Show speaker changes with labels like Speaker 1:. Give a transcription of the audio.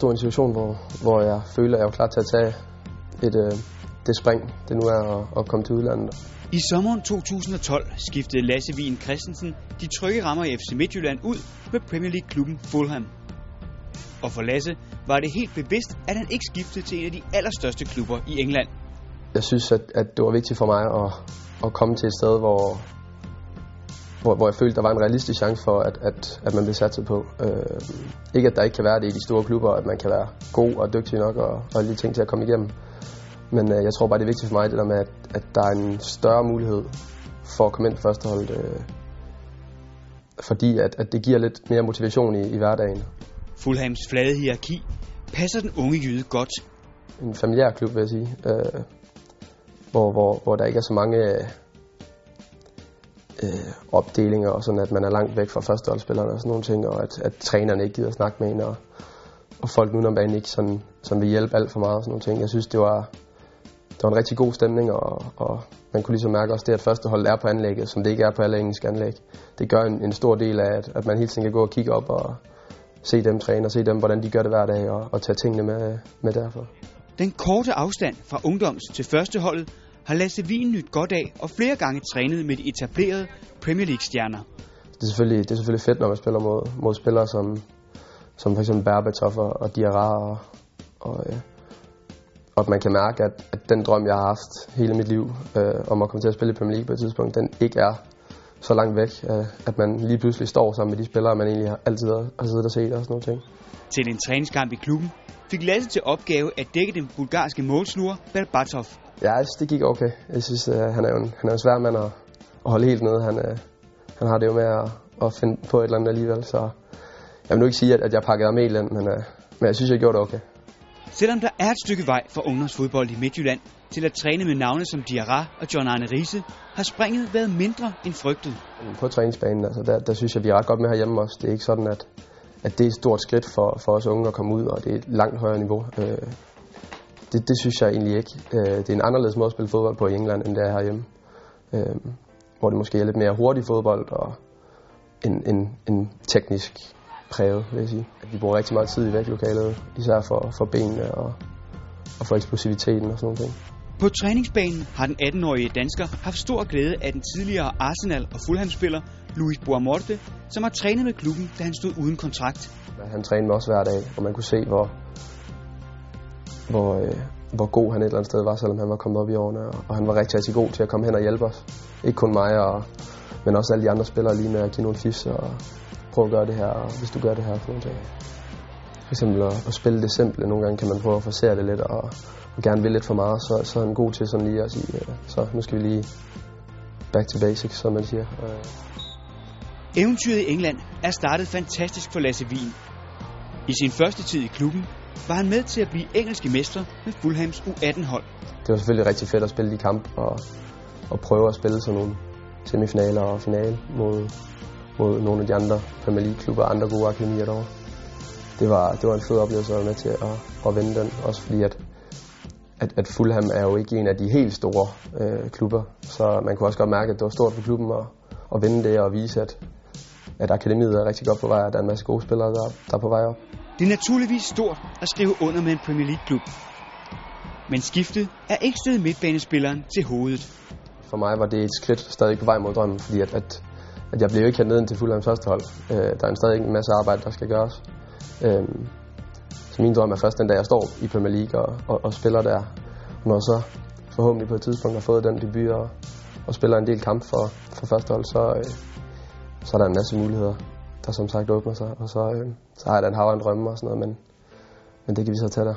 Speaker 1: stod i en situation, hvor, hvor jeg føler, at jeg var klar til at tage et, øh, det spring, det nu er at, at komme til udlandet.
Speaker 2: I sommeren 2012 skiftede Lasse Wien Christensen de trygge rammer i FC Midtjylland ud med Premier League-klubben Fulham. Og for Lasse var det helt bevidst, at han ikke skiftede til en af de allerstørste klubber i England.
Speaker 1: Jeg synes, at, at det var vigtigt for mig at, at komme til et sted, hvor, hvor, hvor jeg følte, der var en realistisk chance for, at, at, at man blev satset på. Øh, ikke at der ikke kan være det i de store klubber, at man kan være god og dygtig nok og, og lige ting til at komme igennem. Men øh, jeg tror bare, det er vigtigt for mig, det der med, at, at der er en større mulighed for at komme ind på førsteholdet. Øh, fordi at, at det giver lidt mere motivation i, i hverdagen.
Speaker 2: Fulhams flade hierarki passer den unge jyde godt.
Speaker 1: En familiær klub, vil jeg sige. Øh, hvor, hvor, hvor der ikke er så mange øh, Øh, opdelinger, og sådan at man er langt væk fra førsteholdsspillerne og sådan nogle ting, og at, at trænerne ikke gider snakke med en, og, og folk udenom banen ikke sådan, sådan vil hjælpe alt for meget og sådan nogle ting. Jeg synes, det var, det var en rigtig god stemning, og, og man kunne ligesom mærke også det, at førsteholdet er på anlægget, som det ikke er på alle engelske anlæg. Det gør en, en stor del af, at, at man hele tiden kan gå og kigge op og se dem træne, og se dem, hvordan de gør det hver dag, og, og tage tingene med, med derfor.
Speaker 2: Den korte afstand fra ungdoms til førsteholdet har Lasse Wien nyt godt af, og flere gange trænet med de etablerede Premier League-stjerner.
Speaker 1: Det er selvfølgelig, det er selvfølgelig fedt, når man spiller mod, mod spillere som, som eksempel Berbatov og, og Diarra, og, og, ja. og at man kan mærke, at, at den drøm, jeg har haft hele mit liv, øh, om at komme til at spille i Premier League på et tidspunkt, den ikke er så langt væk, øh, at man lige pludselig står sammen med de spillere, man egentlig har altid har siddet og set og sådan nogle ting.
Speaker 2: Til en træningskamp i klubben fik Lasse til opgave at dække den bulgarske målsluger Berbatov.
Speaker 1: Ja, altså, det gik okay. Jeg synes, uh, han, er jo en, han er en svær mand at, at holde helt nede. Han, uh, han har det jo med at, at finde på et eller andet alligevel, så jeg vil nu ikke sige, at, at jeg pakkede ham helt ind, men, uh, men jeg synes, jeg gjorde det okay.
Speaker 2: Selvom der er et stykke vej for ungdomsfodbold i Midtjylland til at træne med navne som Diarra og John Arne Riese, har springet været mindre end frygtet.
Speaker 1: På træningsbanen, altså, der, der synes jeg, vi er ret godt med herhjemme også. Det er ikke sådan, at, at det er et stort skridt for, for os unge at komme ud, og det er et langt højere niveau. Øh, det, det synes jeg egentlig ikke. Øh, det er en anderledes måde at spille fodbold på i England, end det er herhjemme. Øh, hvor det måske er lidt mere hurtig fodbold og en, en, en teknisk præget, vil jeg sige. At vi bruger rigtig meget tid i vægtlokalet, især for, for benene og, og for eksplosiviteten og sådan noget.
Speaker 2: På træningsbanen har den 18-årige dansker haft stor glæde af den tidligere Arsenal- og Fulham-spiller Luis Boamorte, som har trænet med klubben, da han stod uden kontrakt.
Speaker 1: Han trænede med os hver dag, og man kunne se, hvor, hvor, øh, hvor god han et eller andet sted var, selvom han var kommet op i årene. Og, han var rigtig, rigtig god til at komme hen og hjælpe os. Ikke kun mig, og, men også alle de andre spillere lige med at give nogle fis og prøve at gøre det her, og hvis du gør det her, få nogle ting. For eksempel at, at spille det simple. Nogle gange kan man prøve at forsere det lidt, og, og gerne vil lidt for meget, så, så er han god til sådan lige at sige, ja, så nu skal vi lige back to basics, som man siger.
Speaker 2: Eventyret i England er startet fantastisk for Lasse Wien. I sin første tid i klubben var han med til at blive engelske mester med Fulhams U18-hold.
Speaker 1: Det var selvfølgelig rigtig fedt at spille de kamp og, og prøve at spille sådan nogle semifinaler og finale mod, mod nogle af de andre Premier League-klubber og andre gode akademier derovre. Det var, det var en fed oplevelse at være med til at, at vinde den, også fordi at, at, at Fulham er jo ikke en af de helt store øh, klubber, så man kunne også godt mærke, at det var stort for klubben at, at vinde det og vise, at, at akademiet er rigtig godt på vej, og der er en masse gode spillere, der, der er på vej op.
Speaker 2: Det er naturligvis stort at skrive under med en Premier League-klub. Men skiftet er ikke stedet midtbanespilleren til hovedet.
Speaker 1: For mig var det et skridt stadig på vej mod drømmen, fordi at, at, at jeg blev ikke kendt ned til Fulhams første hold. Øh, der er stadig en masse arbejde, der skal gøres. Øhm, så min drøm er først den dag, jeg står i Premier League og, og, og spiller der. Når jeg så forhåbentlig på et tidspunkt har fået den debut og, og spiller en del kamp for, for første hold, så, øh, så er der en masse muligheder, der som sagt åbner sig. Og så, øh, så har jeg den en hav en drømme og sådan noget, men, men det kan vi så tage der.